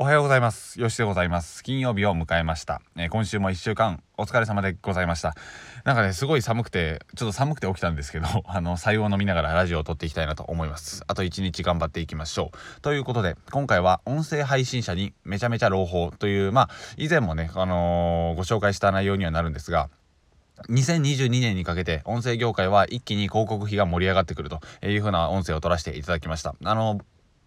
おはようございます。よしでございます。金曜日を迎えました。えー、今週も1週間お疲れ様でございました。なんかね、すごい寒くて、ちょっと寒くて起きたんですけど、あの、最後を飲みながらラジオを撮っていきたいなと思います。あと1日頑張っていきましょう。ということで、今回は音声配信者にめちゃめちゃ朗報という、まあ、以前もね、あのー、ご紹介した内容にはなるんですが、2022年にかけて音声業界は一気に広告費が盛り上がってくるという風な音声を取らせていただきました。あの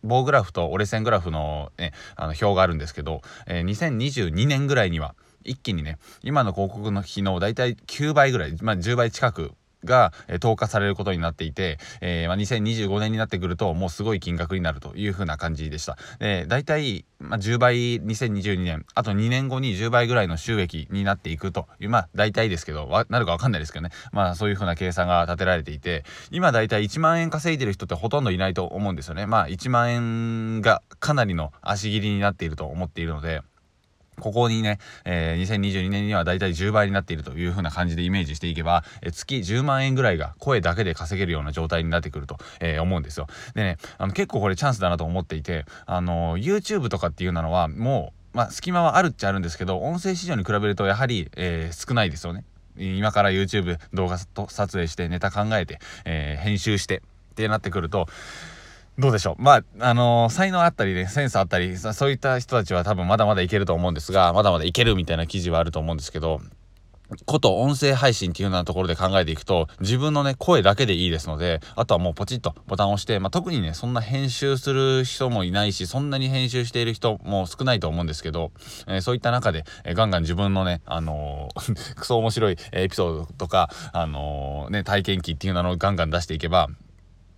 棒グラフと折れ線グラフの,、ね、あの表があるんですけど、えー、2022年ぐらいには一気にね今の広告の費の大体9倍ぐらい、まあ、10倍近くが、え投下されることになっていて、えー、まあ、2025年になってくるともうすごい金額になるという風な感じでした。で大体、まあ、10倍2022年あと2年後に10倍ぐらいの収益になっていくというまあ大体ですけどなるか分かんないですけどねまあそういう風な計算が立てられていて今大体1万円稼いでる人ってほとんどいないと思うんですよね。まあ1万円がかなりの足切りになっていると思っているので。ここにね、えー、2022年にはだいたい10倍になっているという風な感じでイメージしていけば、えー、月10万円ぐらいが声だけで稼げるような状態になってくると、えー、思うんですよ。でね、あの結構これチャンスだなと思っていて、あの YouTube とかっていうのはもう、まあ、隙間はあるっちゃあるんですけど、音声市場に比べるとやはり、えー、少ないですよね。今から YouTube 動画と撮影してネタ考えて、えー、編集してってなってくると、どうでしょう？まあ、あのー、才能あったりね、センスあったり、そういった人たちは多分まだまだいけると思うんですが、まだまだいけるみたいな記事はあると思うんですけど、こと音声配信っていうようなところで考えていくと、自分のね、声だけでいいですので、あとはもうポチッとボタンを押して、まあ、特にね、そんな編集する人もいないし、そんなに編集している人も少ないと思うんですけど、えー、そういった中で、えー、ガンガン自分のね、あのー、クソ面白いエピソードとか、あのね、体験記っていうのをガンガン出していけば、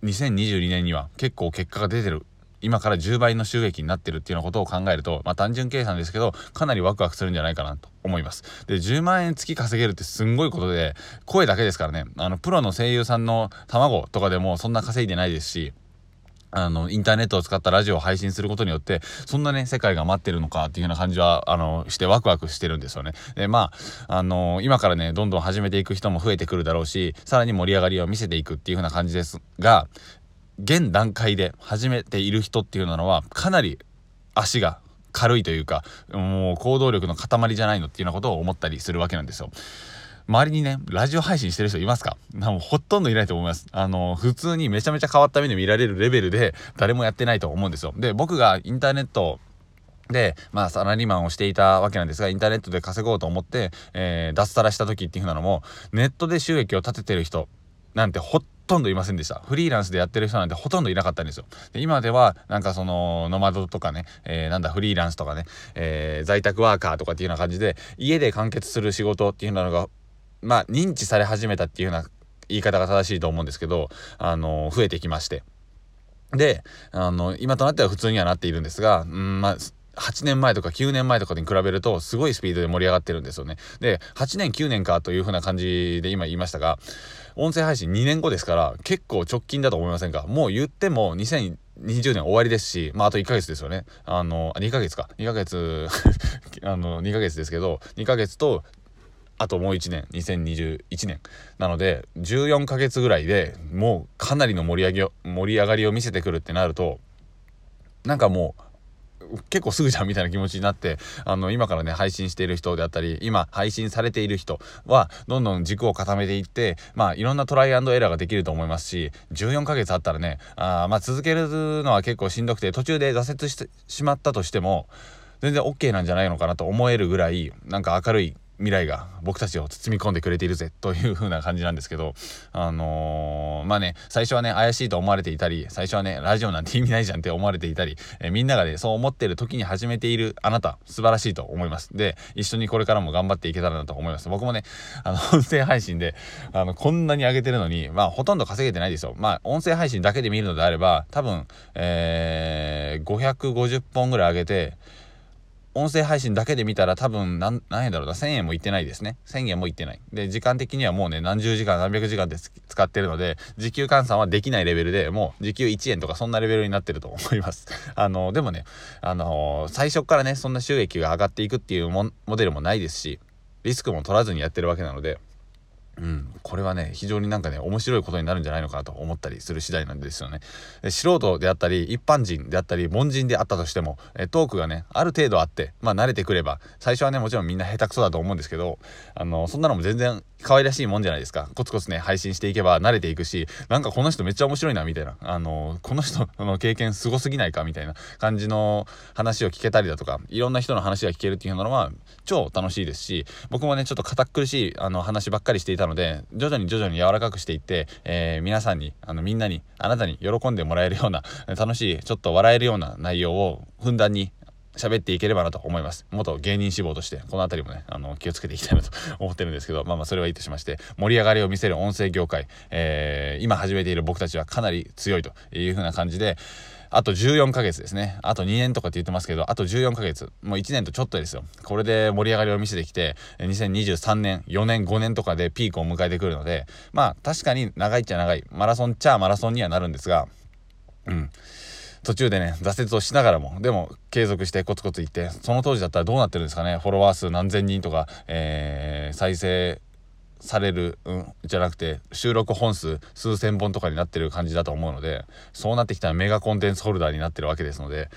2022年には結構結果が出てる今から10倍の収益になってるっていうようなことを考えると、まあ単純計算ですけど、かなりワクワクするんじゃないかなと思います。で、10万円月稼げるってすんごいことで、声だけですからね、あの、プロの声優さんの卵とかでもそんな稼いでないですし、あの、インターネットを使ったラジオを配信することによって、そんなね、世界が待ってるのかっていうような感じは、あの、してワクワクしてるんですよね。で、まあ、あの、今からね、どんどん始めていく人も増えてくるだろうし、さらに盛り上がりを見せていくっていう風な感じですが、現段階で始めている人っていうのは、かなり足が軽いというか、もう行動力の塊じゃないのっていうようなことを思ったりするわけなんですよ。周りにね、ラジオ配信してる人いますか？もうほとんどいないと思います。あの、普通にめちゃめちゃ変わった目で見られるレベルで誰もやってないと思うんですよ。で、僕がインターネットで、まあ、サラリーマンをしていたわけなんですが、インターネットで稼ごうと思って、えー、脱サラした時っていうふうなのも、ネットで収益を立ててる人なんてほとんどいませんでした。フリーランスでやってる人なんてほとんどいなかったんですよ。で今では、なんかその、ノマドとかね、えー、なんだ、フリーランスとかね、えー、在宅ワーカーとかっていうような感じで、家で完結する仕事っていうのがまあ、認知され始めたっていうような言い方が正しいと思うんですけど、あの、増えてきまして。で、あの、今となっては普通にはなっているんですが、うん、まあ、8年前とか9年前とかに比べるとすごいスピードで盛り上がってるんですよね。で、8年9年かという風な感じで今言いましたが、音声配信2年後ですから結構直近だと思いませんか？もう言っても2020年終わりですし、まああと1ヶ月ですよね。あの、2ヶ月か。2ヶ月 あの、2ヶ月ですけど、2ヶ月とあともう1年2021年。なので14ヶ月ぐらいでもうかなりの盛り上げ盛り上がりを見せてくるってなるとなんかもう結構すぐじゃんみたいな気持ちになってあの今からね配信している人であったり今配信されている人はどんどん軸を固めていってまあいろんなトライアンドエラーができると思いますし14ヶ月あったらねあまあ続けるのは結構しんどくて途中で挫折してしまったとしても全然 OK なんじゃないのかなと思えるぐらいなんか明るい未来が僕たちを包み込んでくれているぜという風な感じなんですけどあのー、まあね最初はね怪しいと思われていたり最初はねラジオなんて意味ないじゃんって思われていたり、え、みんながねそう思ってる時に始めているあなた素晴らしいと思います。で一緒にこれからも頑張っていけたらなと思います。僕もねあの 音声配信であのこんなに上げてるのにまあほとんど稼げてないですよ。まあ音声配信だけで見るのであれば多分えー、550本ぐらい上げて音声配信だけで見たら多分何何円だろうな。1000円もいってないですね。1000円もいってない。で時間的にはもうね何十時間何百時間で使ってるので時給換算はできないレベルでもう時給1円とかそんなレベルになってると思います。あのでもねあの最初からねそんな収益が上がっていくっていうモデルもないですしリスクも取らずにやってるわけなのでうん、これはね非常になんかね面白いことになるんじゃないのかと思ったりする次第なんですよね。素人であったり一般人であったり凡人であったとしてもえトークがねある程度あってまあ慣れてくれば最初はねもちろんみんな下手くそだと思うんですけどあのそんなのも全然可愛らしいもんじゃないですか。コツコツね配信していけば慣れていくしなんかこの人めっちゃ面白いなみたいな。あのこの人の経験すごすぎないかみたいな感じの話を聞けたりだとかいろんな人の話が聞けるっていうのは超楽しいですし僕もねちょっと堅苦しいあの話ばっかりしていたので徐々に徐々に柔らかくしていって、えー、皆さんにあのみんなにあなたに喜んでもらえるような楽しいちょっと笑えるような内容をふんだんに喋っていければなと思います。元芸人志望として、この辺りもね、あの、気をつけていきたいなと 思ってるんですけど、まあまあ、それはいいとしまして、盛り上がりを見せる音声業界、えー、今始めている僕たちはかなり強いという風な感じで、あと14ヶ月ですね。あと2年とかって言ってますけど、あと14ヶ月。もう1年とちょっとですよ。これで盛り上がりを見せてきて、2023年、4年、5年とかでピークを迎えてくるので、まあ確かに長いっちゃ長い。マラソンっちゃマラソンにはなるんですが、うん。途中でね、挫折をしながらも、でも継続してコツコツいって、その当時だったらどうなってるんですかね？フォロワー数何千人とか、えー、再生される、うん、じゃなくて収録本数数千本とかになってる感じだと思うのでそうなってきたらメガコンテンツホルダーになってるわけですので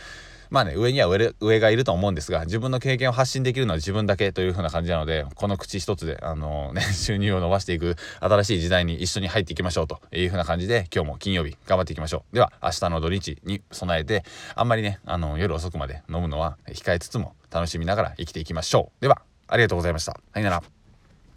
まあね上には上上がいると思うんですが自分の経験を発信できるのは自分だけという風な感じなのでこの口一つであのね 収入を伸ばしていく新しい時代に一緒に入っていきましょうという風な感じで今日も金曜日頑張っていきましょうでは明日の土日に備えてあんまりねあの夜遅くまで飲むのは控えつつも楽しみながら生きていきましょうではありがとうございました。さよなら。